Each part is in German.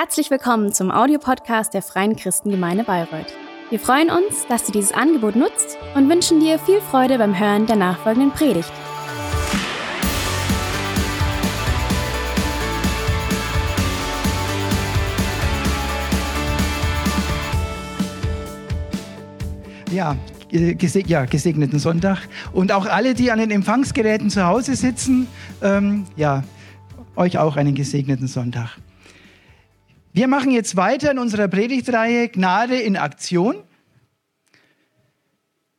Herzlich willkommen zum Audiopodcast der Freien Christengemeinde Bayreuth. Wir freuen uns, dass du dieses Angebot nutzt und wünschen dir viel Freude beim Hören der nachfolgenden Predigt. Ja, geseg ja, gesegneten Sonntag. Und auch alle, die an den Empfangsgeräten zu Hause sitzen, ähm, ja, euch auch einen gesegneten Sonntag. Wir machen jetzt weiter in unserer Predigtreihe Gnade in Aktion.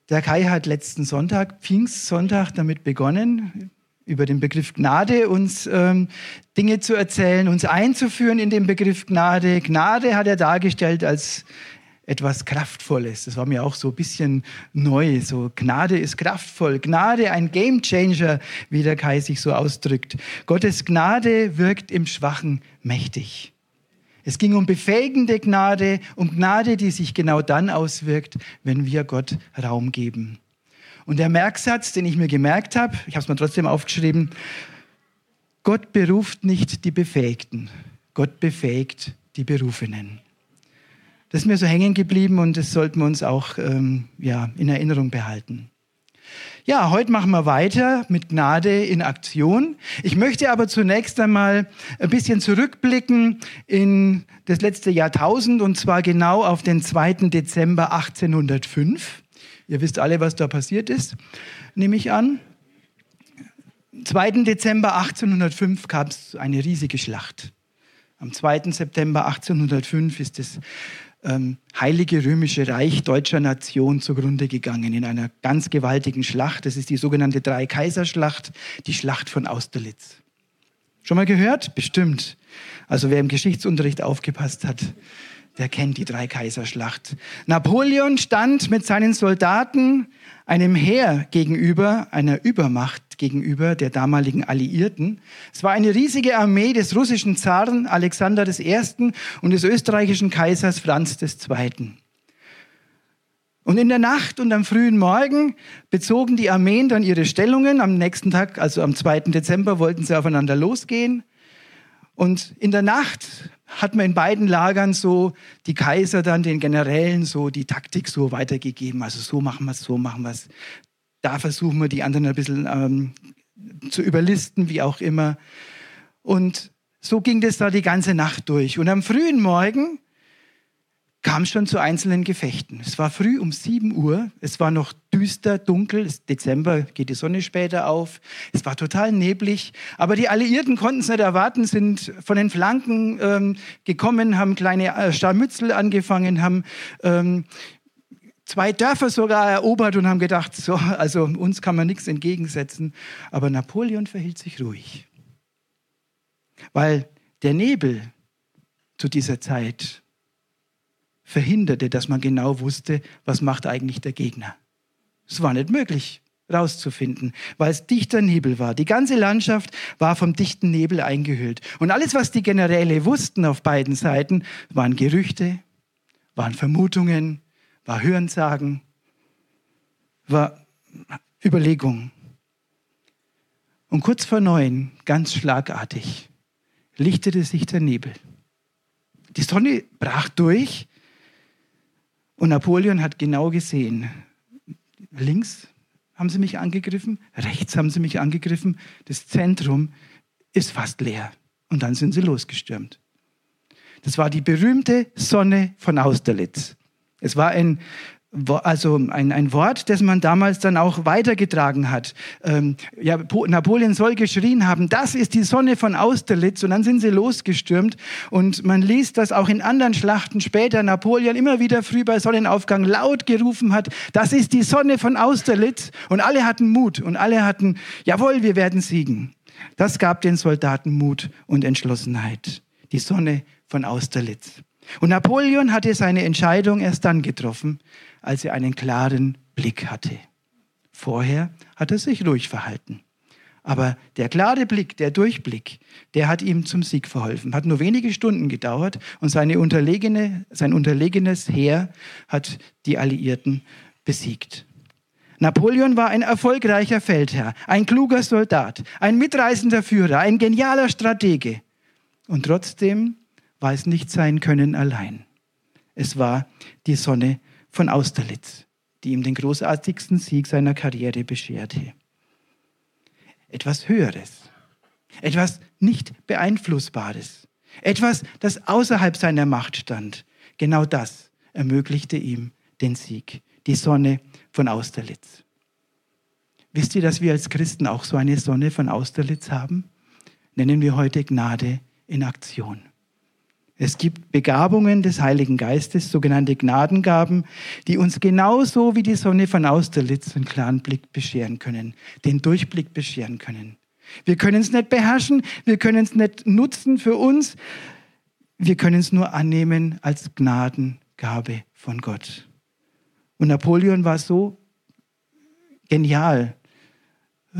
Der Kai hat letzten Sonntag, Pfingstsonntag, damit begonnen, über den Begriff Gnade uns ähm, Dinge zu erzählen, uns einzuführen in den Begriff Gnade. Gnade hat er dargestellt als etwas Kraftvolles. Das war mir auch so ein bisschen neu. So Gnade ist kraftvoll. Gnade ein Gamechanger, wie der Kai sich so ausdrückt. Gottes Gnade wirkt im Schwachen mächtig. Es ging um befähigende Gnade, um Gnade, die sich genau dann auswirkt, wenn wir Gott Raum geben. Und der Merksatz, den ich mir gemerkt habe, ich habe es mir trotzdem aufgeschrieben, Gott beruft nicht die Befähigten, Gott befähigt die Berufenen. Das ist mir so hängen geblieben und das sollten wir uns auch ähm, ja, in Erinnerung behalten. Ja, heute machen wir weiter mit Gnade in Aktion. Ich möchte aber zunächst einmal ein bisschen zurückblicken in das letzte Jahrtausend und zwar genau auf den 2. Dezember 1805. Ihr wisst alle, was da passiert ist, nehme ich an. 2. Dezember 1805 gab es eine riesige Schlacht. Am 2. September 1805 ist es ähm, Heilige Römische Reich deutscher Nation zugrunde gegangen in einer ganz gewaltigen Schlacht. Das ist die sogenannte Drei-Kaiserschlacht, die Schlacht von Austerlitz. Schon mal gehört? Bestimmt. Also wer im Geschichtsunterricht aufgepasst hat, der kennt die Drei-Kaiserschlacht. Napoleon stand mit seinen Soldaten einem Heer gegenüber, einer Übermacht gegenüber der damaligen Alliierten. Es war eine riesige Armee des russischen Zaren Alexander I. und des österreichischen Kaisers Franz II. Und in der Nacht und am frühen Morgen bezogen die Armeen dann ihre Stellungen. Am nächsten Tag, also am 2. Dezember, wollten sie aufeinander losgehen. Und in der Nacht hat man in beiden Lagern so die Kaiser dann den Generälen so die Taktik so weitergegeben. Also so machen wir es, so machen wir es. Da versuchen wir die anderen ein bisschen ähm, zu überlisten, wie auch immer. Und so ging das da die ganze Nacht durch. Und am frühen Morgen kam schon zu einzelnen Gefechten. Es war früh um 7 Uhr, es war noch düster, dunkel, es Dezember geht die Sonne später auf, es war total neblig, aber die Alliierten konnten es nicht erwarten, sind von den Flanken ähm, gekommen, haben kleine äh, Scharmützel angefangen, haben ähm, zwei Dörfer sogar erobert und haben gedacht, so, also uns kann man nichts entgegensetzen. Aber Napoleon verhielt sich ruhig, weil der Nebel zu dieser Zeit verhinderte, dass man genau wusste, was macht eigentlich der Gegner. Es war nicht möglich rauszufinden, weil es dichter Nebel war. Die ganze Landschaft war vom dichten Nebel eingehüllt. Und alles, was die Generäle wussten auf beiden Seiten, waren Gerüchte, waren Vermutungen, war Hörensagen, war Überlegung. Und kurz vor neun, ganz schlagartig, lichtete sich der Nebel. Die Sonne brach durch und Napoleon hat genau gesehen, links haben sie mich angegriffen, rechts haben sie mich angegriffen, das Zentrum ist fast leer. Und dann sind sie losgestürmt. Das war die berühmte Sonne von Austerlitz. Es war ein also ein, ein Wort, das man damals dann auch weitergetragen hat. Ähm, ja, Napoleon soll geschrien haben, das ist die Sonne von Austerlitz und dann sind sie losgestürmt und man liest, dass auch in anderen Schlachten später Napoleon immer wieder früh bei Sonnenaufgang laut gerufen hat, das ist die Sonne von Austerlitz und alle hatten Mut und alle hatten, jawohl, wir werden siegen. Das gab den Soldaten Mut und Entschlossenheit. Die Sonne von Austerlitz. Und Napoleon hatte seine Entscheidung erst dann getroffen, als er einen klaren Blick hatte. Vorher hat er sich ruhig verhalten. Aber der klare Blick, der Durchblick, der hat ihm zum Sieg verholfen. Hat nur wenige Stunden gedauert und seine unterlegene, sein unterlegenes Heer hat die Alliierten besiegt. Napoleon war ein erfolgreicher Feldherr, ein kluger Soldat, ein mitreißender Führer, ein genialer Stratege. Und trotzdem war es nicht sein Können allein. Es war die Sonne von Austerlitz, die ihm den großartigsten Sieg seiner Karriere bescherte. Etwas Höheres, etwas nicht Beeinflussbares, etwas, das außerhalb seiner Macht stand. Genau das ermöglichte ihm den Sieg, die Sonne von Austerlitz. Wisst ihr, dass wir als Christen auch so eine Sonne von Austerlitz haben? Nennen wir heute Gnade in Aktion. Es gibt Begabungen des Heiligen Geistes, sogenannte Gnadengaben, die uns genauso wie die Sonne von Austerlitz einen klaren Blick bescheren können, den Durchblick bescheren können. Wir können es nicht beherrschen, wir können es nicht nutzen für uns, wir können es nur annehmen als Gnadengabe von Gott. Und Napoleon war so genial,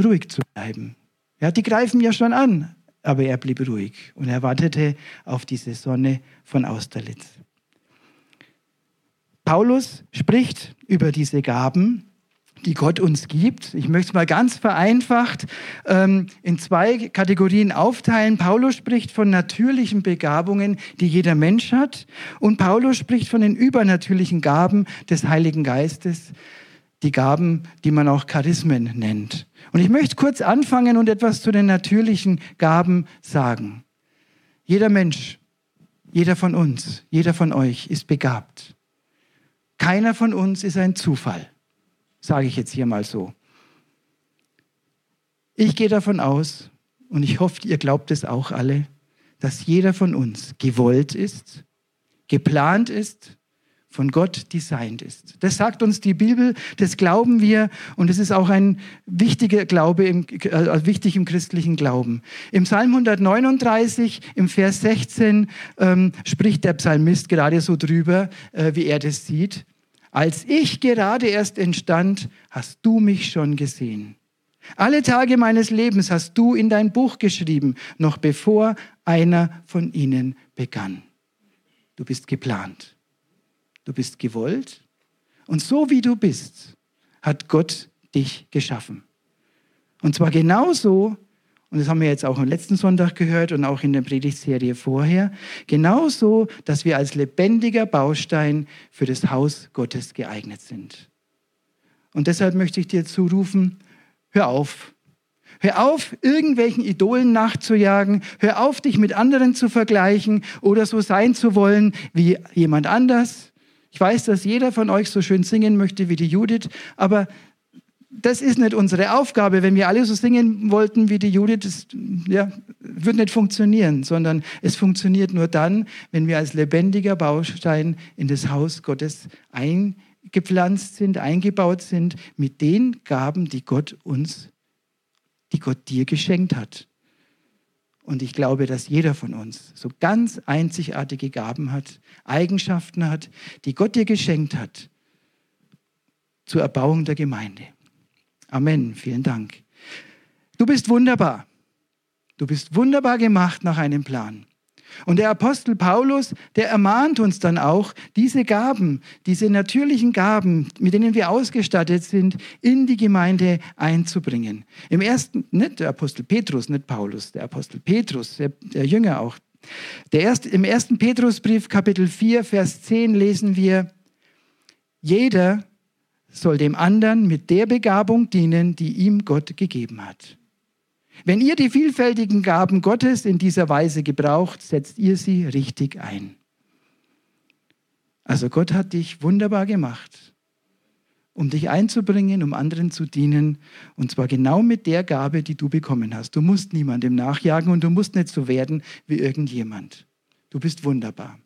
ruhig zu bleiben. Ja, die greifen ja schon an, aber er blieb ruhig und er wartete auf diese Sonne von Austerlitz. Paulus spricht über diese Gaben, die Gott uns gibt. Ich möchte es mal ganz vereinfacht ähm, in zwei Kategorien aufteilen. Paulus spricht von natürlichen Begabungen, die jeder Mensch hat. Und Paulus spricht von den übernatürlichen Gaben des Heiligen Geistes, die Gaben, die man auch Charismen nennt. Und ich möchte kurz anfangen und etwas zu den natürlichen Gaben sagen. Jeder Mensch, jeder von uns, jeder von euch ist begabt. Keiner von uns ist ein Zufall, sage ich jetzt hier mal so. Ich gehe davon aus, und ich hoffe, ihr glaubt es auch alle, dass jeder von uns gewollt ist, geplant ist von Gott designt ist. Das sagt uns die Bibel, das glauben wir und es ist auch ein wichtiger Glaube, im, äh, wichtig im christlichen Glauben. Im Psalm 139, im Vers 16, ähm, spricht der Psalmist gerade so drüber, äh, wie er das sieht. Als ich gerade erst entstand, hast du mich schon gesehen. Alle Tage meines Lebens hast du in dein Buch geschrieben, noch bevor einer von ihnen begann. Du bist geplant du bist gewollt und so wie du bist, hat Gott dich geschaffen. Und zwar genauso, und das haben wir jetzt auch am letzten Sonntag gehört und auch in der Predigtserie vorher, genauso, dass wir als lebendiger Baustein für das Haus Gottes geeignet sind. Und deshalb möchte ich dir zurufen, hör auf. Hör auf, irgendwelchen Idolen nachzujagen. Hör auf, dich mit anderen zu vergleichen oder so sein zu wollen wie jemand anders. Ich weiß, dass jeder von euch so schön singen möchte wie die Judith, aber das ist nicht unsere Aufgabe. Wenn wir alle so singen wollten wie die Judith, das ja, wird nicht funktionieren, sondern es funktioniert nur dann, wenn wir als lebendiger Baustein in das Haus Gottes eingepflanzt sind, eingebaut sind mit den Gaben, die Gott uns, die Gott dir geschenkt hat. Und ich glaube, dass jeder von uns so ganz einzigartige Gaben hat, Eigenschaften hat, die Gott dir geschenkt hat zur Erbauung der Gemeinde. Amen. Vielen Dank. Du bist wunderbar. Du bist wunderbar gemacht nach einem Plan. Und der Apostel Paulus, der ermahnt uns dann auch, diese Gaben, diese natürlichen Gaben, mit denen wir ausgestattet sind, in die Gemeinde einzubringen. Im ersten, nicht der Apostel Petrus, nicht Paulus, der Apostel Petrus, der, der Jünger auch. Der erst, Im ersten Petrusbrief, Kapitel 4, Vers 10 lesen wir, jeder soll dem anderen mit der Begabung dienen, die ihm Gott gegeben hat. Wenn ihr die vielfältigen Gaben Gottes in dieser Weise gebraucht, setzt ihr sie richtig ein. Also Gott hat dich wunderbar gemacht, um dich einzubringen, um anderen zu dienen, und zwar genau mit der Gabe, die du bekommen hast. Du musst niemandem nachjagen und du musst nicht so werden wie irgendjemand. Du bist wunderbar.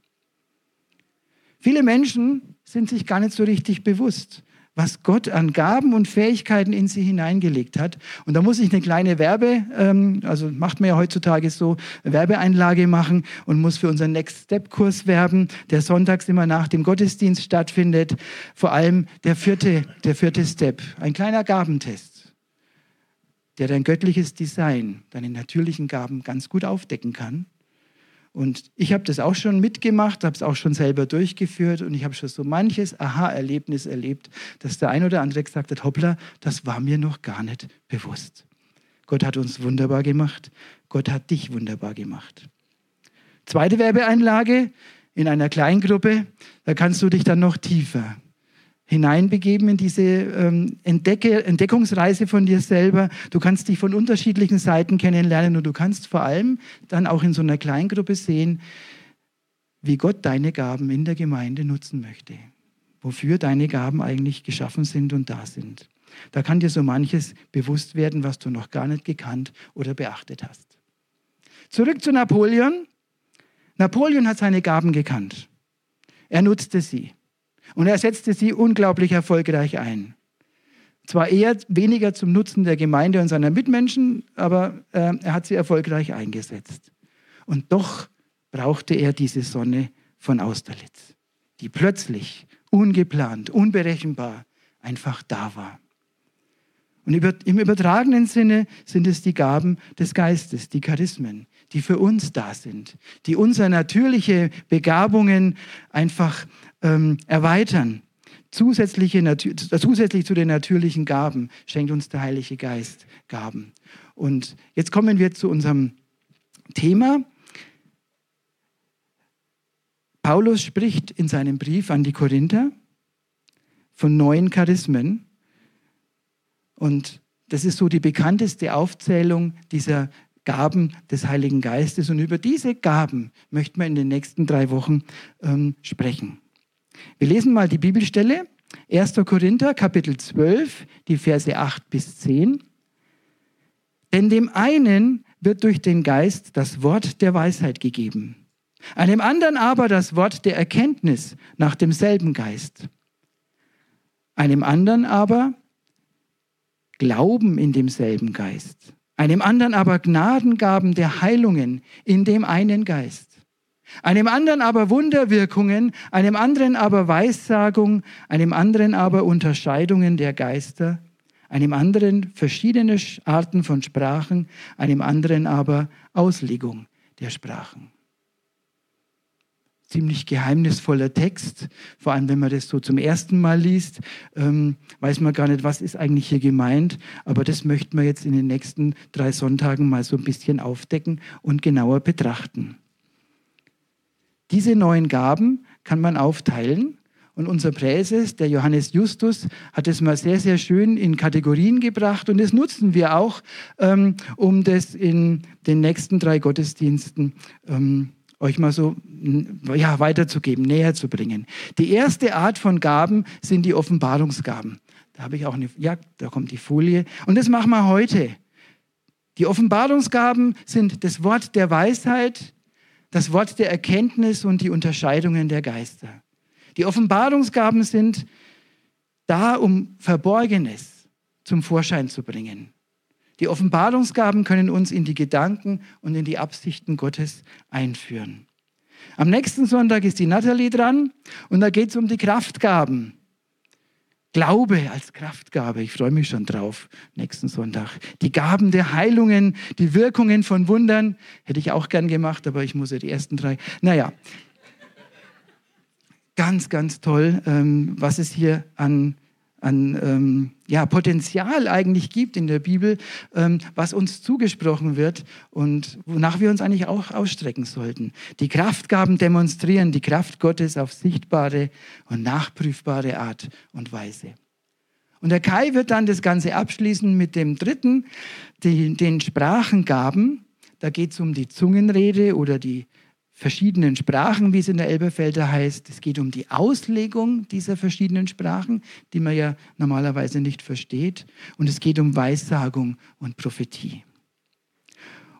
Viele Menschen sind sich gar nicht so richtig bewusst, was Gott an Gaben und Fähigkeiten in sie hineingelegt hat. Und da muss ich eine kleine Werbe, ähm, also macht man ja heutzutage so, Werbeeinlage machen und muss für unseren Next Step Kurs werben, der sonntags immer nach dem Gottesdienst stattfindet. Vor allem der vierte, der vierte Step, ein kleiner Gabentest, der dein göttliches Design, deine natürlichen Gaben ganz gut aufdecken kann und ich habe das auch schon mitgemacht, habe es auch schon selber durchgeführt und ich habe schon so manches Aha-Erlebnis erlebt, dass der ein oder andere gesagt hat, hoppla, das war mir noch gar nicht bewusst. Gott hat uns wunderbar gemacht, Gott hat dich wunderbar gemacht. Zweite Werbeeinlage in einer Kleingruppe, da kannst du dich dann noch tiefer hineinbegeben in diese ähm, Entdecke, Entdeckungsreise von dir selber. Du kannst dich von unterschiedlichen Seiten kennenlernen und du kannst vor allem dann auch in so einer Kleingruppe sehen, wie Gott deine Gaben in der Gemeinde nutzen möchte. Wofür deine Gaben eigentlich geschaffen sind und da sind. Da kann dir so manches bewusst werden, was du noch gar nicht gekannt oder beachtet hast. Zurück zu Napoleon. Napoleon hat seine Gaben gekannt. Er nutzte sie. Und er setzte sie unglaublich erfolgreich ein. Zwar eher weniger zum Nutzen der Gemeinde und seiner Mitmenschen, aber äh, er hat sie erfolgreich eingesetzt. Und doch brauchte er diese Sonne von Austerlitz, die plötzlich, ungeplant, unberechenbar einfach da war. Und im übertragenen Sinne sind es die Gaben des Geistes, die Charismen, die für uns da sind, die unsere natürliche Begabungen einfach ähm, erweitern. Zusätzliche, zusätzlich zu den natürlichen Gaben schenkt uns der Heilige Geist Gaben. Und jetzt kommen wir zu unserem Thema. Paulus spricht in seinem Brief an die Korinther von neuen Charismen. Und das ist so die bekannteste Aufzählung dieser Gaben des Heiligen Geistes. Und über diese Gaben möchten wir in den nächsten drei Wochen ähm, sprechen. Wir lesen mal die Bibelstelle, 1. Korinther, Kapitel 12, die Verse 8 bis 10. Denn dem einen wird durch den Geist das Wort der Weisheit gegeben, einem anderen aber das Wort der Erkenntnis nach demselben Geist, einem anderen aber Glauben in demselben Geist, einem anderen aber Gnadengaben der Heilungen in dem einen Geist einem anderen aber Wunderwirkungen, einem anderen aber Weissagung, einem anderen aber Unterscheidungen der Geister, einem anderen verschiedene Arten von Sprachen, einem anderen aber Auslegung der Sprachen. Ziemlich geheimnisvoller Text, vor allem wenn man das so zum ersten Mal liest, ähm, weiß man gar nicht, was ist eigentlich hier gemeint, aber das möchten wir jetzt in den nächsten drei Sonntagen mal so ein bisschen aufdecken und genauer betrachten. Diese neuen Gaben kann man aufteilen. Und unser Präses, der Johannes Justus, hat es mal sehr, sehr schön in Kategorien gebracht. Und das nutzen wir auch, ähm, um das in den nächsten drei Gottesdiensten ähm, euch mal so ja, weiterzugeben, näher zu bringen. Die erste Art von Gaben sind die Offenbarungsgaben. Da habe ich auch eine, ja, da kommt die Folie. Und das machen wir heute. Die Offenbarungsgaben sind das Wort der Weisheit, das Wort der Erkenntnis und die Unterscheidungen der Geister. Die Offenbarungsgaben sind da, um Verborgenes zum Vorschein zu bringen. Die Offenbarungsgaben können uns in die Gedanken und in die Absichten Gottes einführen. Am nächsten Sonntag ist die Natalie dran und da geht es um die Kraftgaben. Glaube als Kraftgabe. Ich freue mich schon drauf, nächsten Sonntag. Die Gaben der Heilungen, die Wirkungen von Wundern, hätte ich auch gern gemacht, aber ich muss ja die ersten drei. Naja, ganz, ganz toll, ähm, was es hier an an ähm, ja, Potenzial eigentlich gibt in der Bibel, ähm, was uns zugesprochen wird und wonach wir uns eigentlich auch ausstrecken sollten. Die Kraftgaben demonstrieren die Kraft Gottes auf sichtbare und nachprüfbare Art und Weise. Und der Kai wird dann das Ganze abschließen mit dem dritten, die, den Sprachengaben. Da geht es um die Zungenrede oder die verschiedenen Sprachen, wie es in der Elberfelder heißt. Es geht um die Auslegung dieser verschiedenen Sprachen, die man ja normalerweise nicht versteht. Und es geht um Weissagung und Prophetie.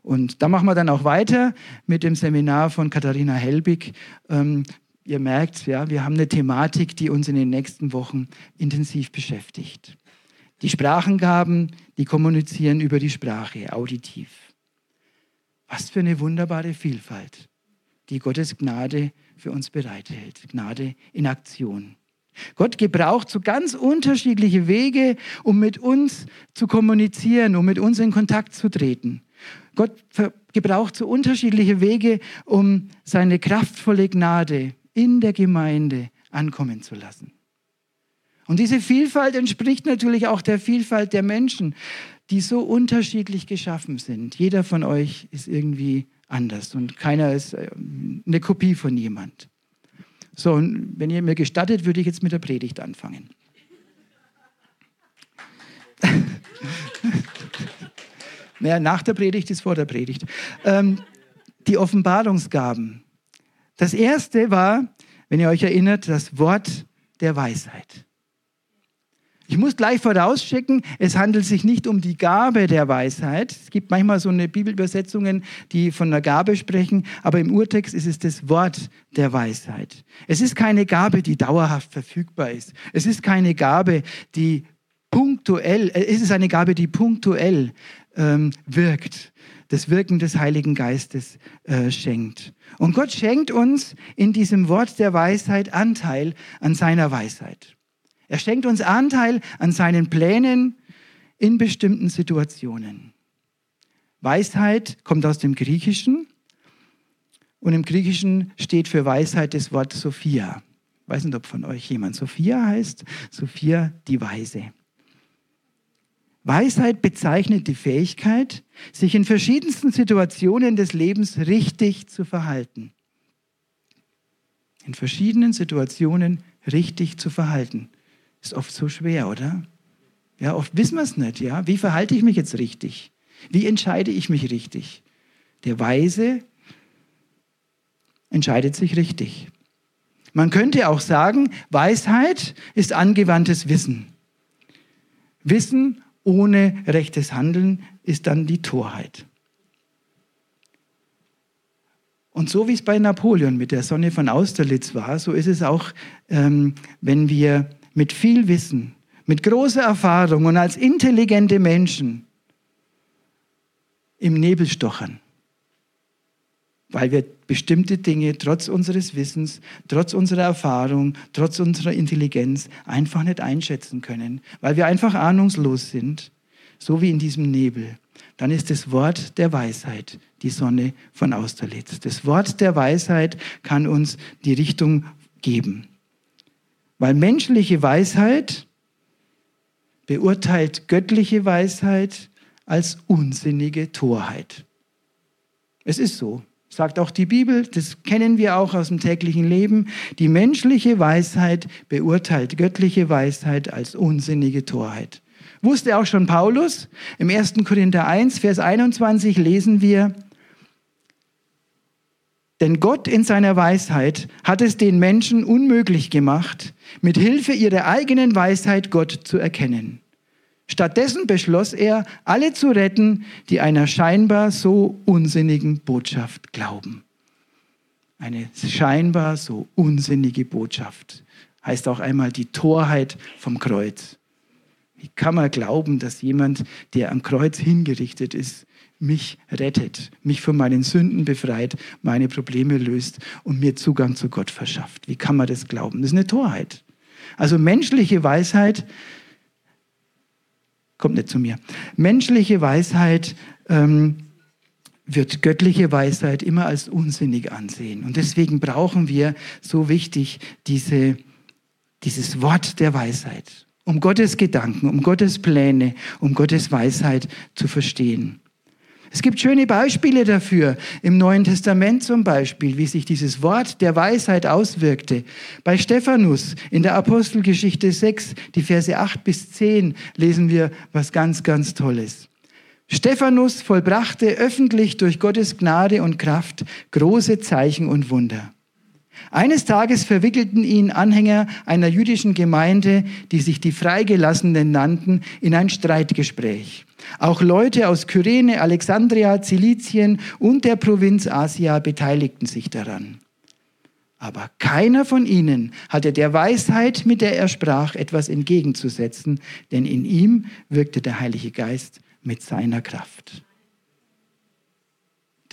Und da machen wir dann auch weiter mit dem Seminar von Katharina Helbig. Ähm, ihr merkt, ja, wir haben eine Thematik, die uns in den nächsten Wochen intensiv beschäftigt. Die Sprachengaben, die kommunizieren über die Sprache, auditiv. Was für eine wunderbare Vielfalt die Gottes Gnade für uns bereithält. Gnade in Aktion. Gott gebraucht so ganz unterschiedliche Wege, um mit uns zu kommunizieren, um mit uns in Kontakt zu treten. Gott gebraucht so unterschiedliche Wege, um seine kraftvolle Gnade in der Gemeinde ankommen zu lassen. Und diese Vielfalt entspricht natürlich auch der Vielfalt der Menschen, die so unterschiedlich geschaffen sind. Jeder von euch ist irgendwie anders und keiner ist äh, eine Kopie von jemand. So, und wenn ihr mir gestattet, würde ich jetzt mit der Predigt anfangen. naja, nach der Predigt ist vor der Predigt. Ähm, die Offenbarungsgaben. Das erste war, wenn ihr euch erinnert, das Wort der Weisheit. Ich muss gleich vorausschicken, es handelt sich nicht um die Gabe der Weisheit. Es gibt manchmal so eine Bibelübersetzungen, die von einer Gabe sprechen, aber im Urtext ist es das Wort der Weisheit. Es ist keine Gabe, die dauerhaft verfügbar ist. Es ist keine Gabe, die punktuell, äh, es ist eine Gabe, die punktuell ähm, wirkt, das Wirken des Heiligen Geistes äh, schenkt. Und Gott schenkt uns in diesem Wort der Weisheit Anteil an seiner Weisheit. Er schenkt uns Anteil an seinen Plänen in bestimmten Situationen. Weisheit kommt aus dem Griechischen und im Griechischen steht für Weisheit das Wort Sophia. Ich weiß nicht, ob von euch jemand Sophia heißt. Sophia, die Weise. Weisheit bezeichnet die Fähigkeit, sich in verschiedensten Situationen des Lebens richtig zu verhalten. In verschiedenen Situationen richtig zu verhalten. Ist oft so schwer, oder? Ja, oft wissen wir es nicht, ja. Wie verhalte ich mich jetzt richtig? Wie entscheide ich mich richtig? Der Weise entscheidet sich richtig. Man könnte auch sagen, Weisheit ist angewandtes Wissen. Wissen ohne rechtes Handeln ist dann die Torheit. Und so wie es bei Napoleon mit der Sonne von Austerlitz war, so ist es auch, ähm, wenn wir mit viel Wissen, mit großer Erfahrung und als intelligente Menschen im Nebel stochern, weil wir bestimmte Dinge trotz unseres Wissens, trotz unserer Erfahrung, trotz unserer Intelligenz einfach nicht einschätzen können, weil wir einfach ahnungslos sind, so wie in diesem Nebel. Dann ist das Wort der Weisheit die Sonne von Austerlitz. Das Wort der Weisheit kann uns die Richtung geben. Weil menschliche Weisheit beurteilt göttliche Weisheit als unsinnige Torheit. Es ist so, sagt auch die Bibel, das kennen wir auch aus dem täglichen Leben. Die menschliche Weisheit beurteilt göttliche Weisheit als unsinnige Torheit. Wusste auch schon Paulus. Im 1. Korinther 1, Vers 21 lesen wir, denn Gott in seiner Weisheit hat es den Menschen unmöglich gemacht, mit Hilfe ihrer eigenen Weisheit Gott zu erkennen. Stattdessen beschloss er, alle zu retten, die einer scheinbar so unsinnigen Botschaft glauben. Eine scheinbar so unsinnige Botschaft heißt auch einmal die Torheit vom Kreuz. Wie kann man glauben, dass jemand, der am Kreuz hingerichtet ist, mich rettet, mich von meinen Sünden befreit, meine Probleme löst und mir Zugang zu Gott verschafft. Wie kann man das glauben? Das ist eine Torheit. Also menschliche Weisheit kommt nicht zu mir. Menschliche Weisheit ähm, wird göttliche Weisheit immer als unsinnig ansehen. Und deswegen brauchen wir so wichtig diese, dieses Wort der Weisheit, um Gottes Gedanken, um Gottes Pläne, um Gottes Weisheit zu verstehen. Es gibt schöne Beispiele dafür, im Neuen Testament zum Beispiel, wie sich dieses Wort der Weisheit auswirkte. Bei Stephanus in der Apostelgeschichte 6, die Verse 8 bis 10, lesen wir was ganz, ganz Tolles. Stephanus vollbrachte öffentlich durch Gottes Gnade und Kraft große Zeichen und Wunder. Eines Tages verwickelten ihn Anhänger einer jüdischen Gemeinde, die sich die Freigelassenen nannten, in ein Streitgespräch. Auch Leute aus Kyrene, Alexandria, Zilizien und der Provinz Asia beteiligten sich daran. Aber keiner von ihnen hatte der Weisheit, mit der er sprach, etwas entgegenzusetzen, denn in ihm wirkte der Heilige Geist mit seiner Kraft.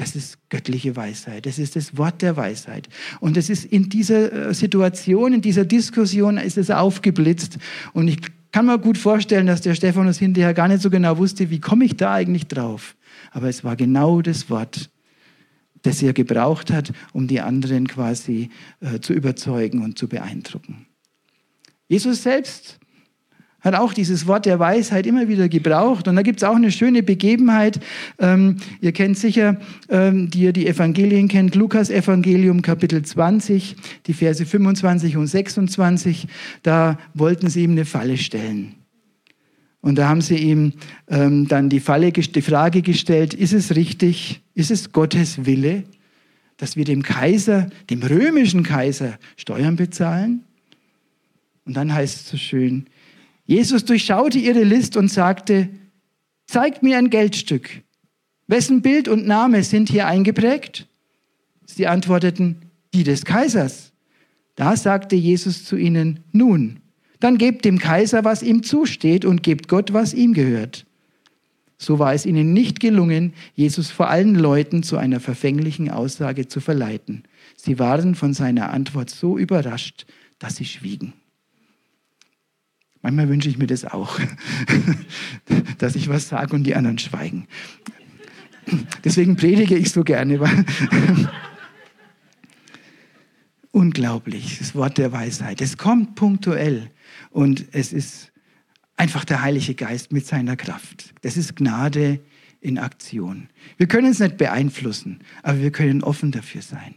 Das ist göttliche Weisheit. Das ist das Wort der Weisheit. Und es ist in dieser äh, Situation, in dieser Diskussion ist es aufgeblitzt. Und ich kann mir gut vorstellen, dass der Stephanus hinterher gar nicht so genau wusste, wie komme ich da eigentlich drauf. Aber es war genau das Wort, das er gebraucht hat, um die anderen quasi äh, zu überzeugen und zu beeindrucken. Jesus selbst hat auch dieses Wort der Weisheit immer wieder gebraucht. Und da gibt es auch eine schöne Begebenheit. Ähm, ihr kennt sicher, ähm, die ihr die Evangelien kennt, Lukas Evangelium Kapitel 20, die Verse 25 und 26. Da wollten sie ihm eine Falle stellen. Und da haben sie ihm ähm, dann die, Falle, die Frage gestellt, ist es richtig, ist es Gottes Wille, dass wir dem Kaiser, dem römischen Kaiser, Steuern bezahlen? Und dann heißt es so schön, Jesus durchschaute ihre List und sagte, zeigt mir ein Geldstück. Wessen Bild und Name sind hier eingeprägt? Sie antworteten, die des Kaisers. Da sagte Jesus zu ihnen, nun, dann gebt dem Kaiser, was ihm zusteht, und gebt Gott, was ihm gehört. So war es ihnen nicht gelungen, Jesus vor allen Leuten zu einer verfänglichen Aussage zu verleiten. Sie waren von seiner Antwort so überrascht, dass sie schwiegen. Manchmal wünsche ich mir das auch, dass ich was sage und die anderen schweigen. Deswegen predige ich so gerne. Unglaublich, das Wort der Weisheit. Es kommt punktuell und es ist einfach der Heilige Geist mit seiner Kraft. Das ist Gnade in Aktion. Wir können es nicht beeinflussen, aber wir können offen dafür sein.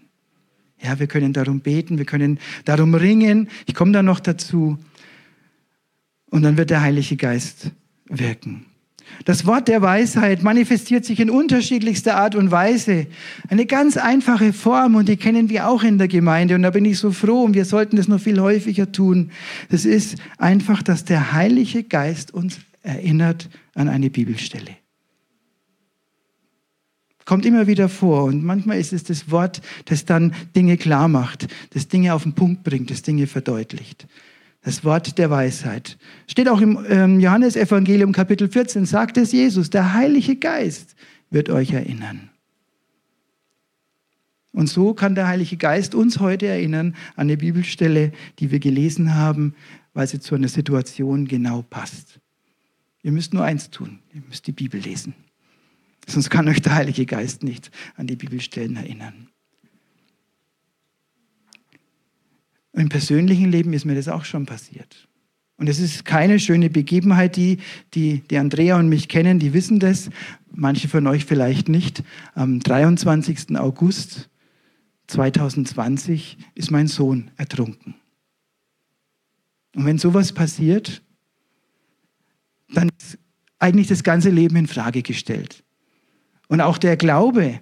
Ja, wir können darum beten, wir können darum ringen. Ich komme da noch dazu. Und dann wird der Heilige Geist wirken. Das Wort der Weisheit manifestiert sich in unterschiedlichster Art und Weise. Eine ganz einfache Form und die kennen wir auch in der Gemeinde und da bin ich so froh und wir sollten das noch viel häufiger tun. Das ist einfach, dass der Heilige Geist uns erinnert an eine Bibelstelle. Kommt immer wieder vor und manchmal ist es das Wort, das dann Dinge klar macht, das Dinge auf den Punkt bringt, das Dinge verdeutlicht. Das Wort der Weisheit. Steht auch im ähm, Johannesevangelium Kapitel 14, sagt es Jesus, der Heilige Geist wird euch erinnern. Und so kann der Heilige Geist uns heute erinnern an eine Bibelstelle, die wir gelesen haben, weil sie zu einer Situation genau passt. Ihr müsst nur eins tun, ihr müsst die Bibel lesen. Sonst kann euch der Heilige Geist nicht an die Bibelstellen erinnern. Im persönlichen Leben ist mir das auch schon passiert. Und es ist keine schöne Begebenheit, die, die, die Andrea und mich kennen, die wissen das, manche von euch vielleicht nicht. Am 23. August 2020 ist mein Sohn ertrunken. Und wenn sowas passiert, dann ist eigentlich das ganze Leben in Frage gestellt. Und auch der Glaube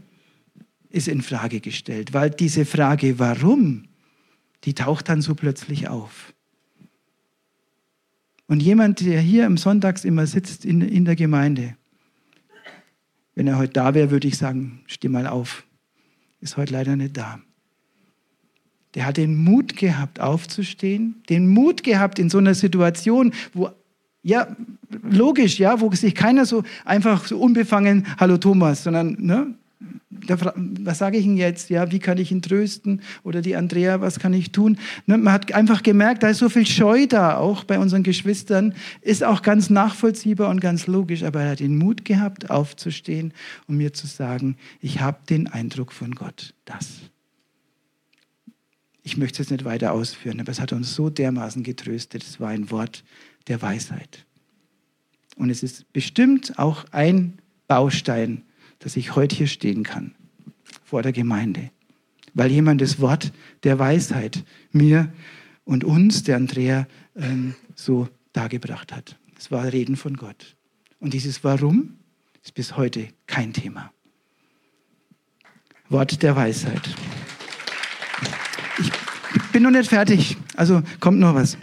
ist in Frage gestellt, weil diese Frage, warum, die taucht dann so plötzlich auf. Und jemand, der hier am Sonntags immer sitzt in, in der Gemeinde, wenn er heute da wäre, würde ich sagen, steh mal auf. Ist heute leider nicht da. Der hat den Mut gehabt, aufzustehen, den Mut gehabt in so einer Situation, wo, ja, logisch, ja, wo sich keiner so einfach so unbefangen, hallo Thomas, sondern, ne, was sage ich Ihnen jetzt? Ja, wie kann ich ihn trösten? Oder die Andrea, was kann ich tun? Ne, man hat einfach gemerkt, da ist so viel Scheu da, auch bei unseren Geschwistern. Ist auch ganz nachvollziehbar und ganz logisch. Aber er hat den Mut gehabt, aufzustehen und mir zu sagen, ich habe den Eindruck von Gott, das. Ich möchte es nicht weiter ausführen, aber es hat uns so dermaßen getröstet. Es war ein Wort der Weisheit. Und es ist bestimmt auch ein Baustein dass ich heute hier stehen kann vor der Gemeinde, weil jemand das Wort der Weisheit mir und uns, der Andrea, ähm, so dargebracht hat. Es war Reden von Gott. Und dieses Warum ist bis heute kein Thema. Wort der Weisheit. Ich bin noch nicht fertig, also kommt noch was.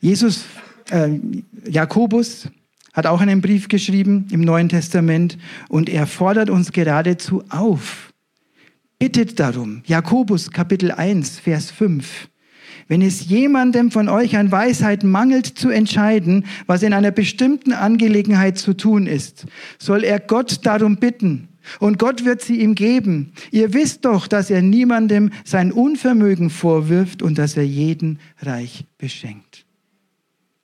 Jesus, äh, Jakobus, hat auch einen Brief geschrieben im Neuen Testament und er fordert uns geradezu auf. Bittet darum. Jakobus Kapitel 1, Vers 5. Wenn es jemandem von euch an Weisheit mangelt zu entscheiden, was in einer bestimmten Angelegenheit zu tun ist, soll er Gott darum bitten. Und Gott wird sie ihm geben. Ihr wisst doch, dass er niemandem sein Unvermögen vorwirft und dass er jeden reich beschenkt.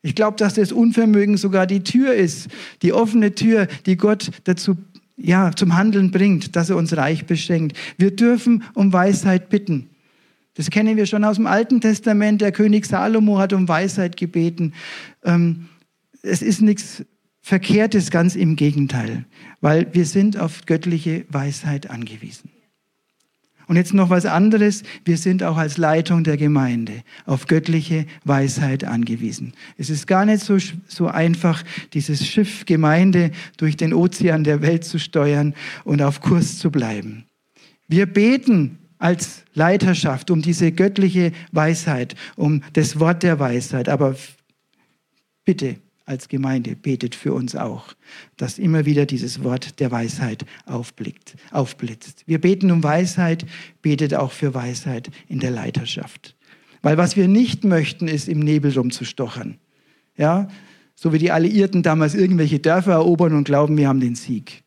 Ich glaube, dass das Unvermögen sogar die Tür ist, die offene Tür, die Gott dazu ja, zum Handeln bringt, dass er uns reich beschenkt. Wir dürfen um Weisheit bitten. Das kennen wir schon aus dem Alten Testament. Der König Salomo hat um Weisheit gebeten. Ähm, es ist nichts Verkehrtes, ganz im Gegenteil, weil wir sind auf göttliche Weisheit angewiesen. Und jetzt noch was anderes. Wir sind auch als Leitung der Gemeinde auf göttliche Weisheit angewiesen. Es ist gar nicht so, so einfach, dieses Schiff Gemeinde durch den Ozean der Welt zu steuern und auf Kurs zu bleiben. Wir beten als Leiterschaft um diese göttliche Weisheit, um das Wort der Weisheit. Aber bitte, als Gemeinde betet für uns auch, dass immer wieder dieses Wort der Weisheit aufblickt, aufblitzt. Wir beten um Weisheit, betet auch für Weisheit in der Leiterschaft. Weil was wir nicht möchten, ist im Nebel rumzustochern. Ja, so wie die Alliierten damals irgendwelche Dörfer erobern und glauben, wir haben den Sieg,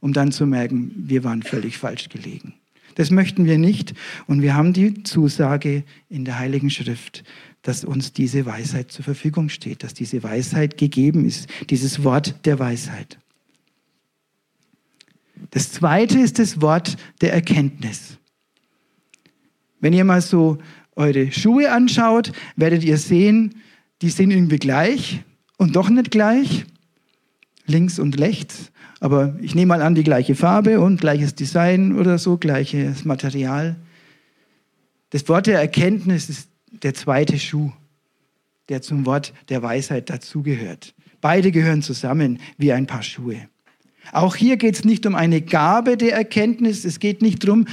um dann zu merken, wir waren völlig falsch gelegen. Das möchten wir nicht und wir haben die Zusage in der Heiligen Schrift, dass uns diese Weisheit zur Verfügung steht, dass diese Weisheit gegeben ist, dieses Wort der Weisheit. Das zweite ist das Wort der Erkenntnis. Wenn ihr mal so eure Schuhe anschaut, werdet ihr sehen, die sind irgendwie gleich und doch nicht gleich, links und rechts. Aber ich nehme mal an, die gleiche Farbe und gleiches Design oder so, gleiches Material. Das Wort der Erkenntnis ist der zweite Schuh, der zum Wort der Weisheit dazugehört. Beide gehören zusammen wie ein Paar Schuhe. Auch hier geht es nicht um eine Gabe der Erkenntnis. Es geht nicht darum,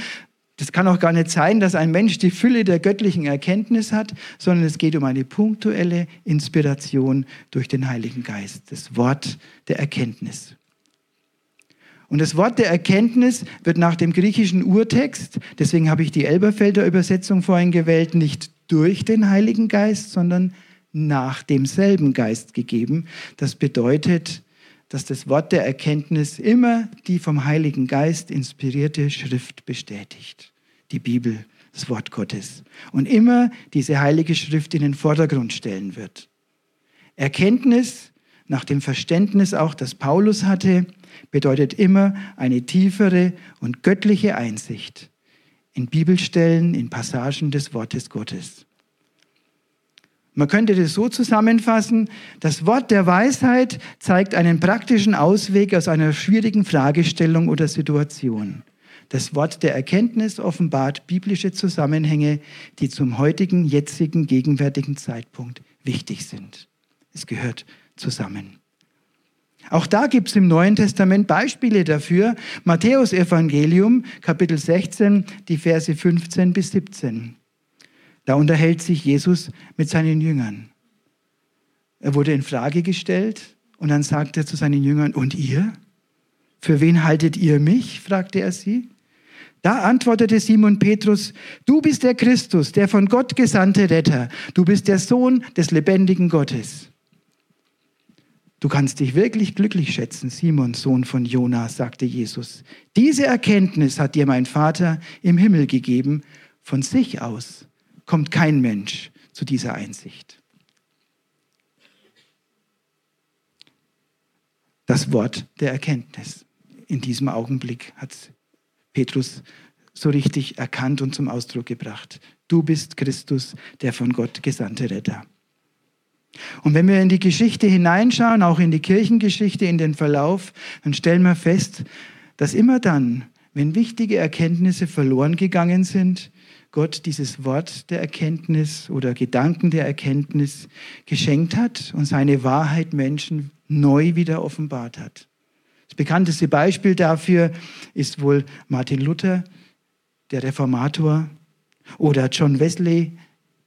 das kann auch gar nicht sein, dass ein Mensch die Fülle der göttlichen Erkenntnis hat, sondern es geht um eine punktuelle Inspiration durch den Heiligen Geist, das Wort der Erkenntnis. Und das Wort der Erkenntnis wird nach dem griechischen Urtext, deswegen habe ich die Elberfelder Übersetzung vorhin gewählt, nicht durch den Heiligen Geist, sondern nach demselben Geist gegeben. Das bedeutet, dass das Wort der Erkenntnis immer die vom Heiligen Geist inspirierte Schrift bestätigt. Die Bibel, das Wort Gottes. Und immer diese heilige Schrift in den Vordergrund stellen wird. Erkenntnis, nach dem Verständnis auch, das Paulus hatte, bedeutet immer eine tiefere und göttliche Einsicht in Bibelstellen, in Passagen des Wortes Gottes. Man könnte das so zusammenfassen, das Wort der Weisheit zeigt einen praktischen Ausweg aus einer schwierigen Fragestellung oder Situation. Das Wort der Erkenntnis offenbart biblische Zusammenhänge, die zum heutigen, jetzigen, gegenwärtigen Zeitpunkt wichtig sind. Es gehört zusammen. Auch da gibt es im Neuen Testament Beispiele dafür. Matthäus Evangelium, Kapitel 16, die Verse 15 bis 17. Da unterhält sich Jesus mit seinen Jüngern. Er wurde in Frage gestellt und dann sagt er zu seinen Jüngern, und ihr? Für wen haltet ihr mich? fragte er sie. Da antwortete Simon Petrus, du bist der Christus, der von Gott gesandte Retter, du bist der Sohn des lebendigen Gottes. Du kannst dich wirklich glücklich schätzen, Simon, Sohn von Jona, sagte Jesus. Diese Erkenntnis hat dir mein Vater im Himmel gegeben. Von sich aus kommt kein Mensch zu dieser Einsicht. Das Wort der Erkenntnis. In diesem Augenblick hat Petrus so richtig erkannt und zum Ausdruck gebracht. Du bist Christus, der von Gott gesandte Retter. Und wenn wir in die Geschichte hineinschauen, auch in die Kirchengeschichte, in den Verlauf, dann stellen wir fest, dass immer dann, wenn wichtige Erkenntnisse verloren gegangen sind, Gott dieses Wort der Erkenntnis oder Gedanken der Erkenntnis geschenkt hat und seine Wahrheit Menschen neu wieder offenbart hat. Das bekannteste Beispiel dafür ist wohl Martin Luther, der Reformator, oder John Wesley,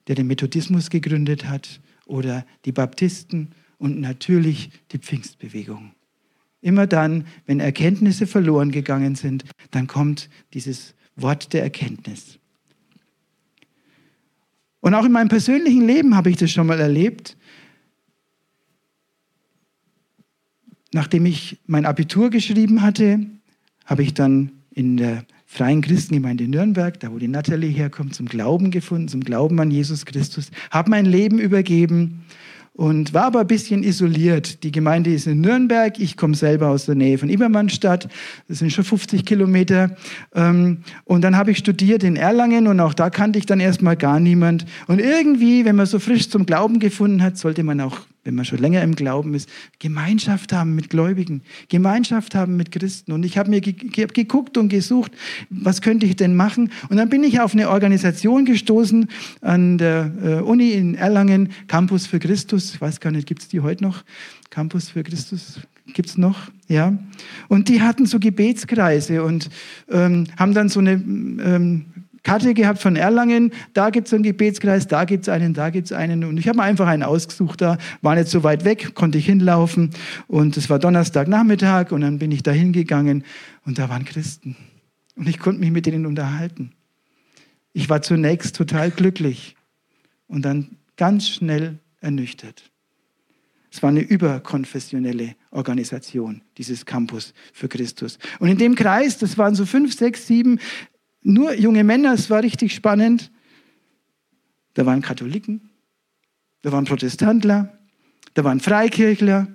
der den Methodismus gegründet hat, oder die Baptisten und natürlich die Pfingstbewegung. Immer dann, wenn Erkenntnisse verloren gegangen sind, dann kommt dieses Wort der Erkenntnis. Und auch in meinem persönlichen Leben habe ich das schon mal erlebt. Nachdem ich mein Abitur geschrieben hatte, habe ich dann in der Freien Christengemeinde Nürnberg, da wo die Natalie herkommt, zum Glauben gefunden, zum Glauben an Jesus Christus, habe mein Leben übergeben und war aber ein bisschen isoliert. Die Gemeinde ist in Nürnberg, ich komme selber aus der Nähe von Ibermannstadt, das sind schon 50 Kilometer. Ähm, und dann habe ich studiert in Erlangen und auch da kannte ich dann erstmal gar niemand. Und irgendwie, wenn man so frisch zum Glauben gefunden hat, sollte man auch wenn man schon länger im Glauben ist, Gemeinschaft haben mit Gläubigen, Gemeinschaft haben mit Christen. Und ich habe mir geguckt und gesucht, was könnte ich denn machen? Und dann bin ich auf eine Organisation gestoßen an der äh, Uni in Erlangen, Campus für Christus. Ich weiß gar nicht, gibt es die heute noch? Campus für Christus gibt es noch, ja. Und die hatten so Gebetskreise und ähm, haben dann so eine ähm, Karte gehabt von Erlangen, da gibt es einen Gebetskreis, da gibt es einen, da gibt es einen. Und ich habe mir einfach einen ausgesucht, da war nicht so weit weg, konnte ich hinlaufen. Und es war Donnerstagnachmittag und dann bin ich da hingegangen und da waren Christen. Und ich konnte mich mit denen unterhalten. Ich war zunächst total glücklich und dann ganz schnell ernüchtert. Es war eine überkonfessionelle Organisation, dieses Campus für Christus. Und in dem Kreis, das waren so fünf, sechs, sieben nur junge Männer, es war richtig spannend. Da waren Katholiken, da waren Protestantler, da waren Freikirchler.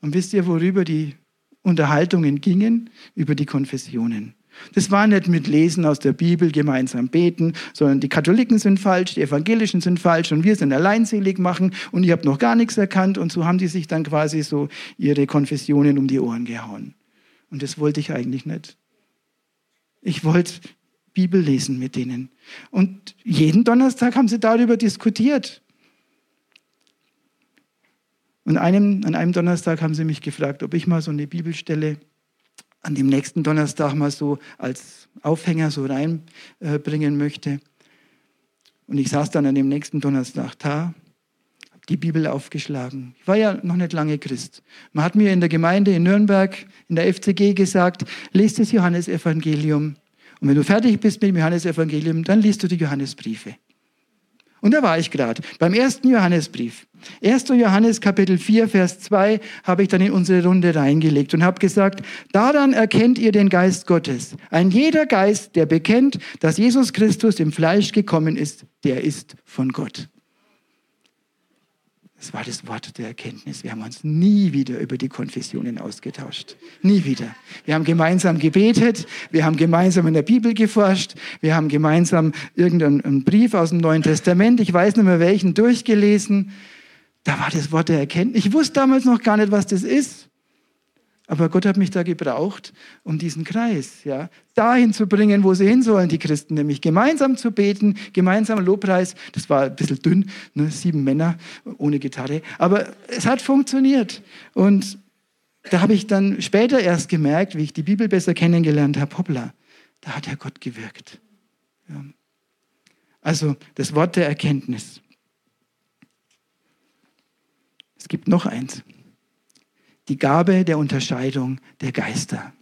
Und wisst ihr, worüber die Unterhaltungen gingen? Über die Konfessionen. Das war nicht mit Lesen aus der Bibel, gemeinsam beten, sondern die Katholiken sind falsch, die Evangelischen sind falsch und wir sind alleinselig machen und ich habe noch gar nichts erkannt und so haben die sich dann quasi so ihre Konfessionen um die Ohren gehauen. Und das wollte ich eigentlich nicht. Ich wollte Bibel lesen mit denen. Und jeden Donnerstag haben sie darüber diskutiert. Und einem, an einem Donnerstag haben sie mich gefragt, ob ich mal so eine Bibelstelle an dem nächsten Donnerstag mal so als Aufhänger so reinbringen möchte. Und ich saß dann an dem nächsten Donnerstag da, habe die Bibel aufgeschlagen. Ich war ja noch nicht lange Christ. Man hat mir in der Gemeinde in Nürnberg, in der FCG gesagt, lest das Johannesevangelium. Und wenn du fertig bist mit dem Johannesevangelium, dann liest du die Johannesbriefe. Und da war ich gerade beim ersten Johannesbrief. 1. Johannes Kapitel 4, Vers 2 habe ich dann in unsere Runde reingelegt und habe gesagt, daran erkennt ihr den Geist Gottes. Ein jeder Geist, der bekennt, dass Jesus Christus im Fleisch gekommen ist, der ist von Gott. Das war das Wort der Erkenntnis. Wir haben uns nie wieder über die Konfessionen ausgetauscht. Nie wieder. Wir haben gemeinsam gebetet, wir haben gemeinsam in der Bibel geforscht, wir haben gemeinsam irgendeinen Brief aus dem Neuen Testament, ich weiß nicht mehr welchen, durchgelesen. Da war das Wort der Erkenntnis. Ich wusste damals noch gar nicht, was das ist. Aber Gott hat mich da gebraucht, um diesen Kreis ja, dahin zu bringen, wo sie hin sollen, die Christen, nämlich gemeinsam zu beten, gemeinsam Lobpreis. Das war ein bisschen dünn, ne, sieben Männer ohne Gitarre, aber es hat funktioniert. Und da habe ich dann später erst gemerkt, wie ich die Bibel besser kennengelernt habe, hoppla, da hat ja Gott gewirkt. Ja. Also das Wort der Erkenntnis. Es gibt noch eins die Gabe der Unterscheidung der Geister.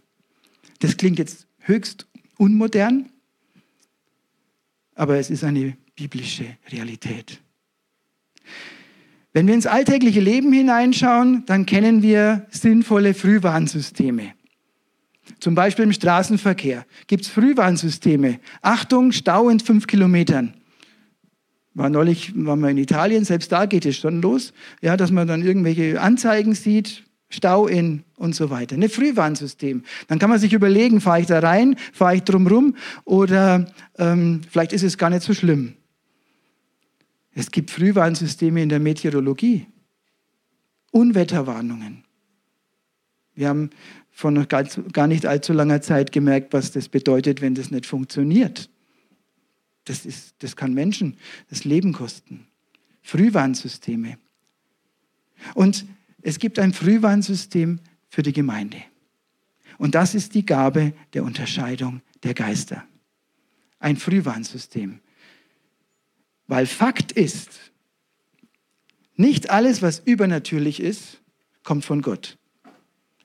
Das klingt jetzt höchst unmodern, aber es ist eine biblische Realität. Wenn wir ins alltägliche Leben hineinschauen, dann kennen wir sinnvolle Frühwarnsysteme. Zum Beispiel im Straßenverkehr gibt es Frühwarnsysteme. Achtung, Stau in fünf Kilometern. War neulich waren wir in Italien, selbst da geht es schon los, ja, dass man dann irgendwelche Anzeigen sieht, Stau in und so weiter. Ein Frühwarnsystem. Dann kann man sich überlegen, fahre ich da rein, fahre ich drumrum oder ähm, vielleicht ist es gar nicht so schlimm. Es gibt Frühwarnsysteme in der Meteorologie. Unwetterwarnungen. Wir haben noch gar nicht allzu langer Zeit gemerkt, was das bedeutet, wenn das nicht funktioniert. Das, ist, das kann Menschen das Leben kosten. Frühwarnsysteme. Und es gibt ein Frühwarnsystem für die Gemeinde. Und das ist die Gabe der Unterscheidung der Geister. Ein Frühwarnsystem. Weil Fakt ist, nicht alles, was übernatürlich ist, kommt von Gott.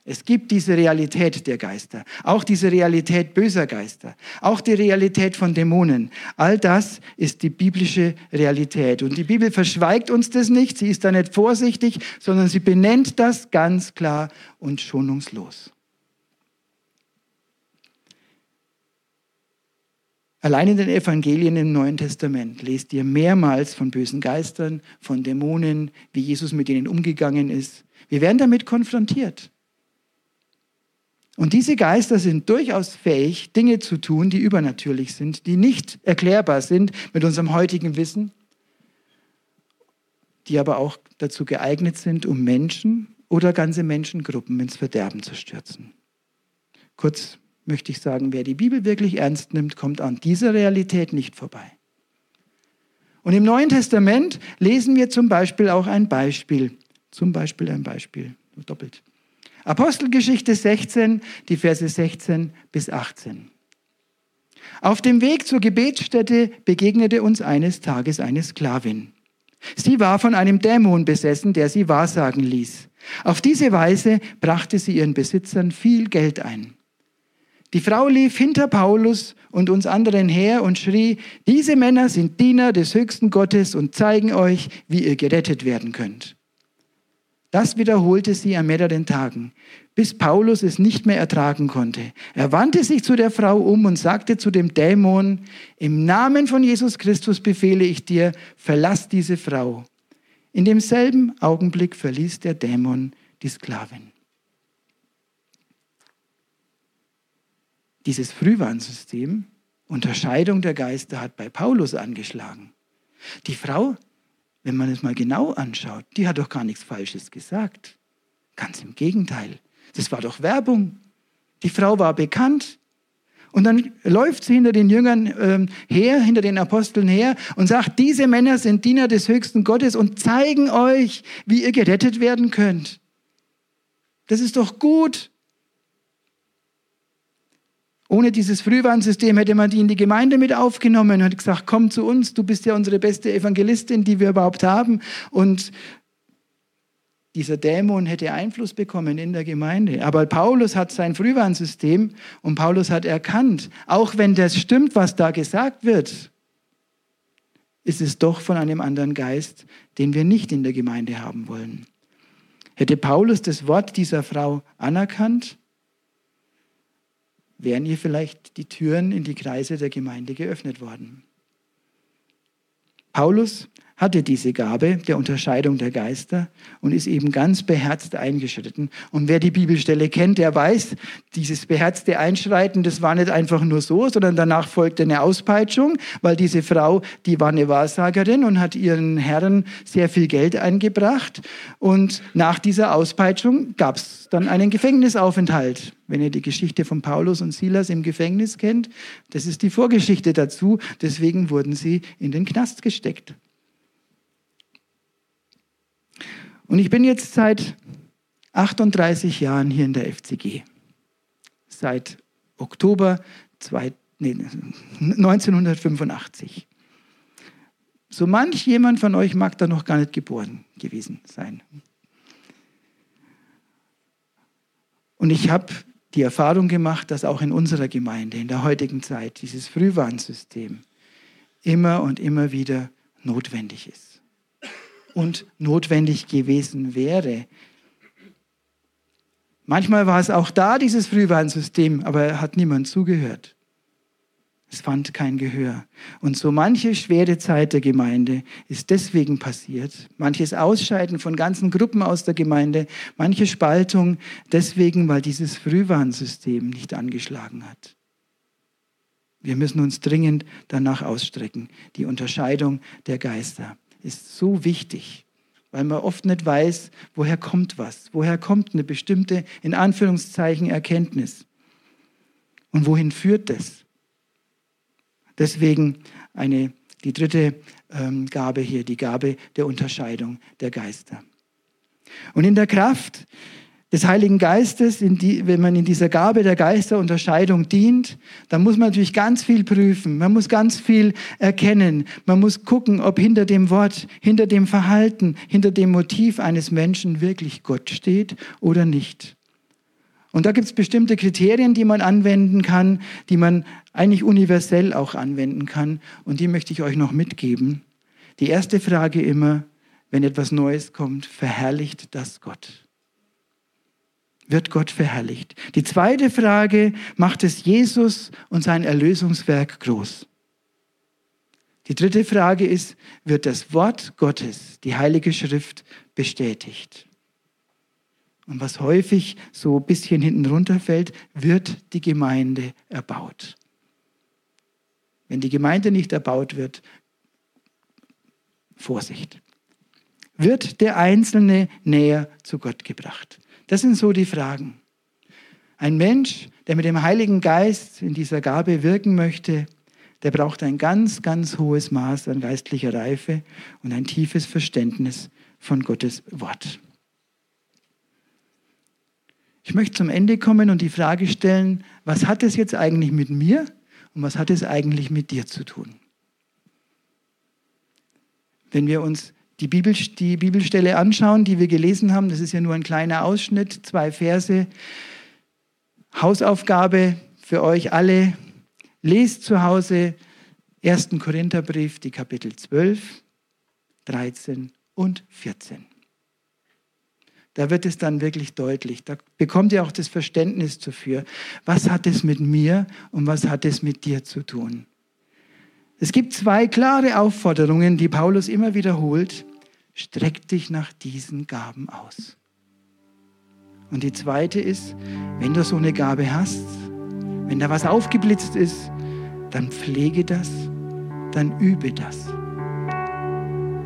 Es gibt diese Realität der Geister, auch diese Realität böser Geister, auch die Realität von Dämonen. All das ist die biblische Realität. Und die Bibel verschweigt uns das nicht, sie ist da nicht vorsichtig, sondern sie benennt das ganz klar und schonungslos. Allein in den Evangelien im Neuen Testament lest ihr mehrmals von bösen Geistern, von Dämonen, wie Jesus mit ihnen umgegangen ist. Wir werden damit konfrontiert. Und diese Geister sind durchaus fähig, Dinge zu tun, die übernatürlich sind, die nicht erklärbar sind mit unserem heutigen Wissen, die aber auch dazu geeignet sind, um Menschen oder ganze Menschengruppen ins Verderben zu stürzen. Kurz möchte ich sagen, wer die Bibel wirklich ernst nimmt, kommt an dieser Realität nicht vorbei. Und im Neuen Testament lesen wir zum Beispiel auch ein Beispiel. Zum Beispiel ein Beispiel, doppelt. Apostelgeschichte 16, die Verse 16 bis 18. Auf dem Weg zur Gebetsstätte begegnete uns eines Tages eine Sklavin. Sie war von einem Dämon besessen, der sie wahrsagen ließ. Auf diese Weise brachte sie ihren Besitzern viel Geld ein. Die Frau lief hinter Paulus und uns anderen her und schrie, diese Männer sind Diener des höchsten Gottes und zeigen euch, wie ihr gerettet werden könnt. Das wiederholte sie an mehreren Tagen, bis Paulus es nicht mehr ertragen konnte. Er wandte sich zu der Frau um und sagte zu dem Dämon, im Namen von Jesus Christus befehle ich dir, verlass diese Frau. In demselben Augenblick verließ der Dämon die Sklavin. Dieses Frühwarnsystem, Unterscheidung der Geister, hat bei Paulus angeschlagen. Die Frau, wenn man es mal genau anschaut, die hat doch gar nichts Falsches gesagt. Ganz im Gegenteil. Das war doch Werbung. Die Frau war bekannt. Und dann läuft sie hinter den Jüngern äh, her, hinter den Aposteln her und sagt, diese Männer sind Diener des höchsten Gottes und zeigen euch, wie ihr gerettet werden könnt. Das ist doch gut. Ohne dieses Frühwarnsystem hätte man die in die Gemeinde mit aufgenommen und gesagt, komm zu uns, du bist ja unsere beste Evangelistin, die wir überhaupt haben. Und dieser Dämon hätte Einfluss bekommen in der Gemeinde. Aber Paulus hat sein Frühwarnsystem und Paulus hat erkannt, auch wenn das stimmt, was da gesagt wird, ist es doch von einem anderen Geist, den wir nicht in der Gemeinde haben wollen. Hätte Paulus das Wort dieser Frau anerkannt, wären ihr vielleicht die Türen in die Kreise der Gemeinde geöffnet worden. Paulus hatte diese Gabe der Unterscheidung der Geister und ist eben ganz beherzt eingeschritten. Und wer die Bibelstelle kennt, der weiß, dieses beherzte Einschreiten, das war nicht einfach nur so, sondern danach folgte eine Auspeitschung, weil diese Frau, die war eine Wahrsagerin und hat ihren Herren sehr viel Geld eingebracht. Und nach dieser Auspeitschung gab es dann einen Gefängnisaufenthalt. Wenn ihr die Geschichte von Paulus und Silas im Gefängnis kennt, das ist die Vorgeschichte dazu. Deswegen wurden sie in den Knast gesteckt. Und ich bin jetzt seit 38 Jahren hier in der FCG. Seit Oktober 2, nee, 1985. So manch jemand von euch mag da noch gar nicht geboren gewesen sein. Und ich habe die Erfahrung gemacht, dass auch in unserer Gemeinde in der heutigen Zeit dieses Frühwarnsystem immer und immer wieder notwendig ist und notwendig gewesen wäre. Manchmal war es auch da, dieses Frühwarnsystem, aber hat niemand zugehört. Es fand kein Gehör. Und so manche schwere Zeit der Gemeinde ist deswegen passiert. Manches Ausscheiden von ganzen Gruppen aus der Gemeinde, manche Spaltung deswegen, weil dieses Frühwarnsystem nicht angeschlagen hat. Wir müssen uns dringend danach ausstrecken, die Unterscheidung der Geister ist so wichtig, weil man oft nicht weiß, woher kommt was, woher kommt eine bestimmte, in Anführungszeichen, Erkenntnis und wohin führt das. Deswegen eine, die dritte ähm, Gabe hier, die Gabe der Unterscheidung der Geister. Und in der Kraft des Heiligen Geistes, die, wenn man in dieser Gabe der Geisterunterscheidung dient, dann muss man natürlich ganz viel prüfen. Man muss ganz viel erkennen. Man muss gucken, ob hinter dem Wort, hinter dem Verhalten, hinter dem Motiv eines Menschen wirklich Gott steht oder nicht. Und da gibt es bestimmte Kriterien, die man anwenden kann, die man eigentlich universell auch anwenden kann. Und die möchte ich euch noch mitgeben. Die erste Frage immer, wenn etwas Neues kommt, verherrlicht das Gott? Wird Gott verherrlicht. Die zweite Frage, macht es Jesus und sein Erlösungswerk groß? Die dritte Frage ist, wird das Wort Gottes, die Heilige Schrift, bestätigt? Und was häufig so ein bisschen hinten runterfällt, wird die Gemeinde erbaut. Wenn die Gemeinde nicht erbaut wird, Vorsicht. Wird der Einzelne näher zu Gott gebracht? Das sind so die Fragen. Ein Mensch, der mit dem Heiligen Geist in dieser Gabe wirken möchte, der braucht ein ganz, ganz hohes Maß an geistlicher Reife und ein tiefes Verständnis von Gottes Wort. Ich möchte zum Ende kommen und die Frage stellen, was hat es jetzt eigentlich mit mir und was hat es eigentlich mit dir zu tun? Wenn wir uns die, Bibel, die Bibelstelle anschauen, die wir gelesen haben, das ist ja nur ein kleiner Ausschnitt, zwei Verse. Hausaufgabe für euch alle, lest zu Hause 1. Korintherbrief, die Kapitel 12, 13 und 14. Da wird es dann wirklich deutlich. Da bekommt ihr auch das Verständnis dafür, was hat es mit mir und was hat es mit dir zu tun. Es gibt zwei klare Aufforderungen, die Paulus immer wiederholt. Streck dich nach diesen Gaben aus. Und die zweite ist, wenn du so eine Gabe hast, wenn da was aufgeblitzt ist, dann pflege das, dann übe das.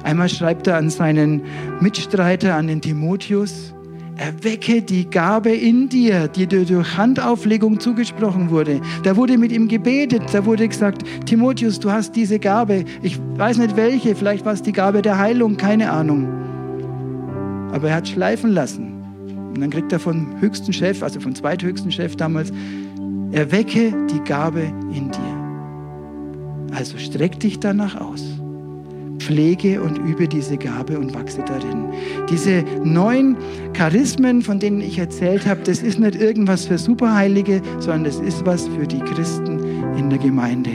Einmal schreibt er an seinen Mitstreiter, an den Timotheus, Erwecke die Gabe in dir, die dir durch Handauflegung zugesprochen wurde. Da wurde mit ihm gebetet, da wurde gesagt, Timotheus, du hast diese Gabe. Ich weiß nicht welche, vielleicht war es die Gabe der Heilung, keine Ahnung. Aber er hat schleifen lassen. Und dann kriegt er vom höchsten Chef, also vom zweithöchsten Chef damals, erwecke die Gabe in dir. Also streck dich danach aus pflege und übe diese Gabe und wachse darin. Diese neun Charismen, von denen ich erzählt habe, das ist nicht irgendwas für Superheilige, sondern das ist was für die Christen in der Gemeinde,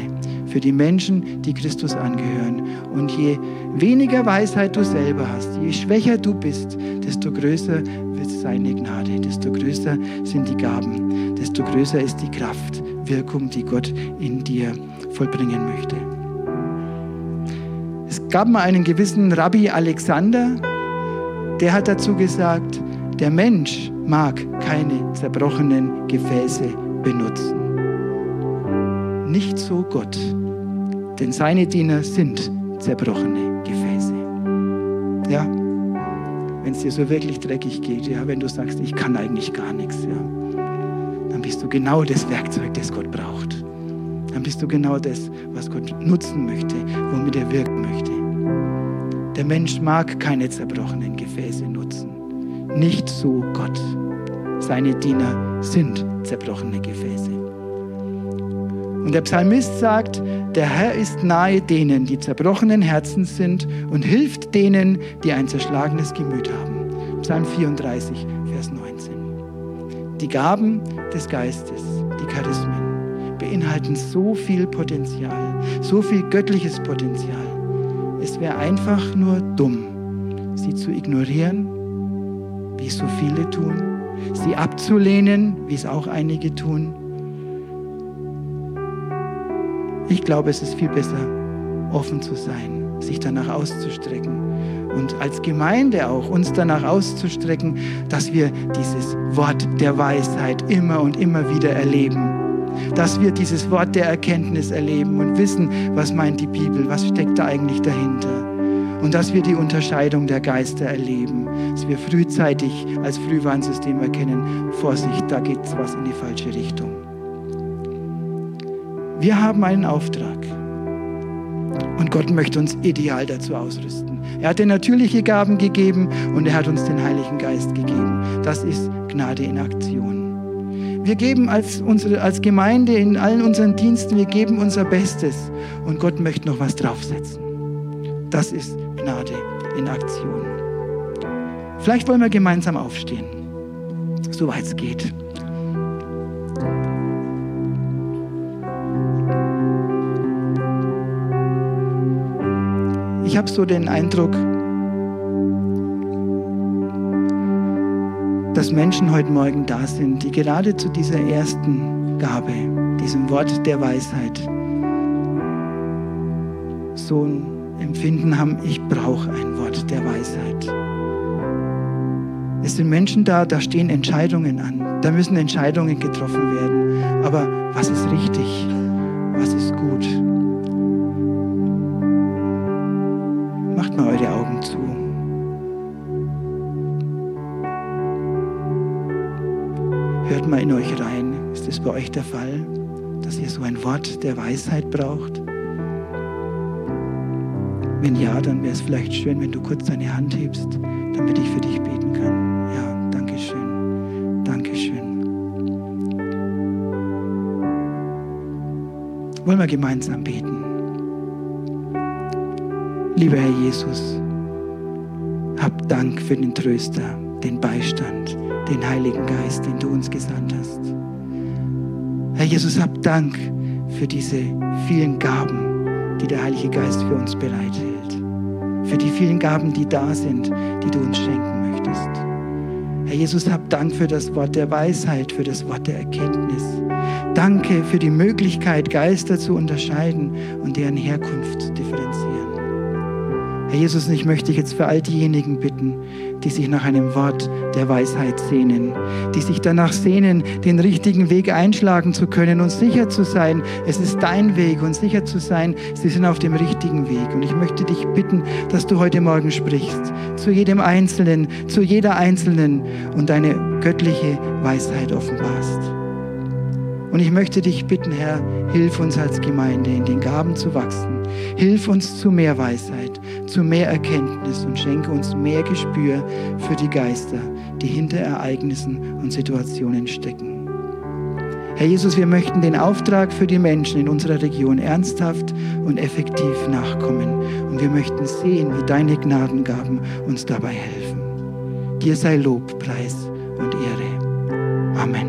für die Menschen, die Christus angehören. Und je weniger Weisheit du selber hast, je schwächer du bist, desto größer wird seine Gnade, desto größer sind die Gaben, desto größer ist die Kraft, Wirkung, die Gott in dir vollbringen möchte. Gab mal einen gewissen Rabbi Alexander, der hat dazu gesagt, der Mensch mag keine zerbrochenen Gefäße benutzen. Nicht so Gott, denn seine Diener sind zerbrochene Gefäße. Ja, wenn es dir so wirklich dreckig geht, ja, wenn du sagst, ich kann eigentlich gar nichts, ja, dann bist du genau das Werkzeug, das Gott braucht dann bist du genau das, was Gott nutzen möchte, womit er wirken möchte. Der Mensch mag keine zerbrochenen Gefäße nutzen. Nicht so Gott. Seine Diener sind zerbrochene Gefäße. Und der Psalmist sagt, der Herr ist nahe denen, die zerbrochenen Herzens sind und hilft denen, die ein zerschlagenes Gemüt haben. Psalm 34, Vers 19. Die Gaben des Geistes, die Charismen, beinhalten so viel Potenzial, so viel göttliches Potenzial. Es wäre einfach nur dumm, sie zu ignorieren, wie so viele tun, sie abzulehnen, wie es auch einige tun. Ich glaube, es ist viel besser, offen zu sein, sich danach auszustrecken und als Gemeinde auch uns danach auszustrecken, dass wir dieses Wort der Weisheit immer und immer wieder erleben dass wir dieses Wort der Erkenntnis erleben und wissen, was meint die Bibel, was steckt da eigentlich dahinter. Und dass wir die Unterscheidung der Geister erleben, dass wir frühzeitig als Frühwarnsystem erkennen, Vorsicht, da geht was in die falsche Richtung. Wir haben einen Auftrag. Und Gott möchte uns ideal dazu ausrüsten. Er hat dir natürliche Gaben gegeben und er hat uns den Heiligen Geist gegeben. Das ist Gnade in Aktion. Wir geben als, unsere, als Gemeinde in allen unseren Diensten, wir geben unser Bestes und Gott möchte noch was draufsetzen. Das ist Gnade in Aktion. Vielleicht wollen wir gemeinsam aufstehen, soweit es geht. Ich habe so den Eindruck, dass Menschen heute Morgen da sind, die gerade zu dieser ersten Gabe, diesem Wort der Weisheit, so ein Empfinden haben, ich brauche ein Wort der Weisheit. Es sind Menschen da, da stehen Entscheidungen an. Da müssen Entscheidungen getroffen werden. Aber was ist richtig? Was ist gut? Macht mal eure Augen zu. Hört mal in euch rein. Ist es bei euch der Fall, dass ihr so ein Wort der Weisheit braucht? Wenn ja, dann wäre es vielleicht schön, wenn du kurz deine Hand hebst, damit ich für dich beten kann. Ja, danke schön. Danke schön. Wollen wir gemeinsam beten? Lieber Herr Jesus, hab Dank für den Tröster, den Beistand, den Heiligen Geist, den du uns gesandt hast. Herr Jesus, hab Dank für diese vielen Gaben, die der Heilige Geist für uns bereithält. Für die vielen Gaben, die da sind, die du uns schenken möchtest. Herr Jesus, hab Dank für das Wort der Weisheit, für das Wort der Erkenntnis. Danke für die Möglichkeit, Geister zu unterscheiden und deren Herkunft zu differenzieren. Herr Jesus, ich möchte dich jetzt für all diejenigen bitten, die sich nach einem Wort der Weisheit sehnen, die sich danach sehnen, den richtigen Weg einschlagen zu können und sicher zu sein, es ist dein Weg und sicher zu sein, sie sind auf dem richtigen Weg. Und ich möchte dich bitten, dass du heute Morgen sprichst, zu jedem Einzelnen, zu jeder Einzelnen und deine göttliche Weisheit offenbarst. Und ich möchte dich bitten, Herr, hilf uns als Gemeinde in den Gaben zu wachsen. Hilf uns zu mehr Weisheit, zu mehr Erkenntnis und schenke uns mehr Gespür für die Geister, die hinter Ereignissen und Situationen stecken. Herr Jesus, wir möchten den Auftrag für die Menschen in unserer Region ernsthaft und effektiv nachkommen. Und wir möchten sehen, wie deine Gnadengaben uns dabei helfen. Dir sei Lob, Preis und Ehre. Amen.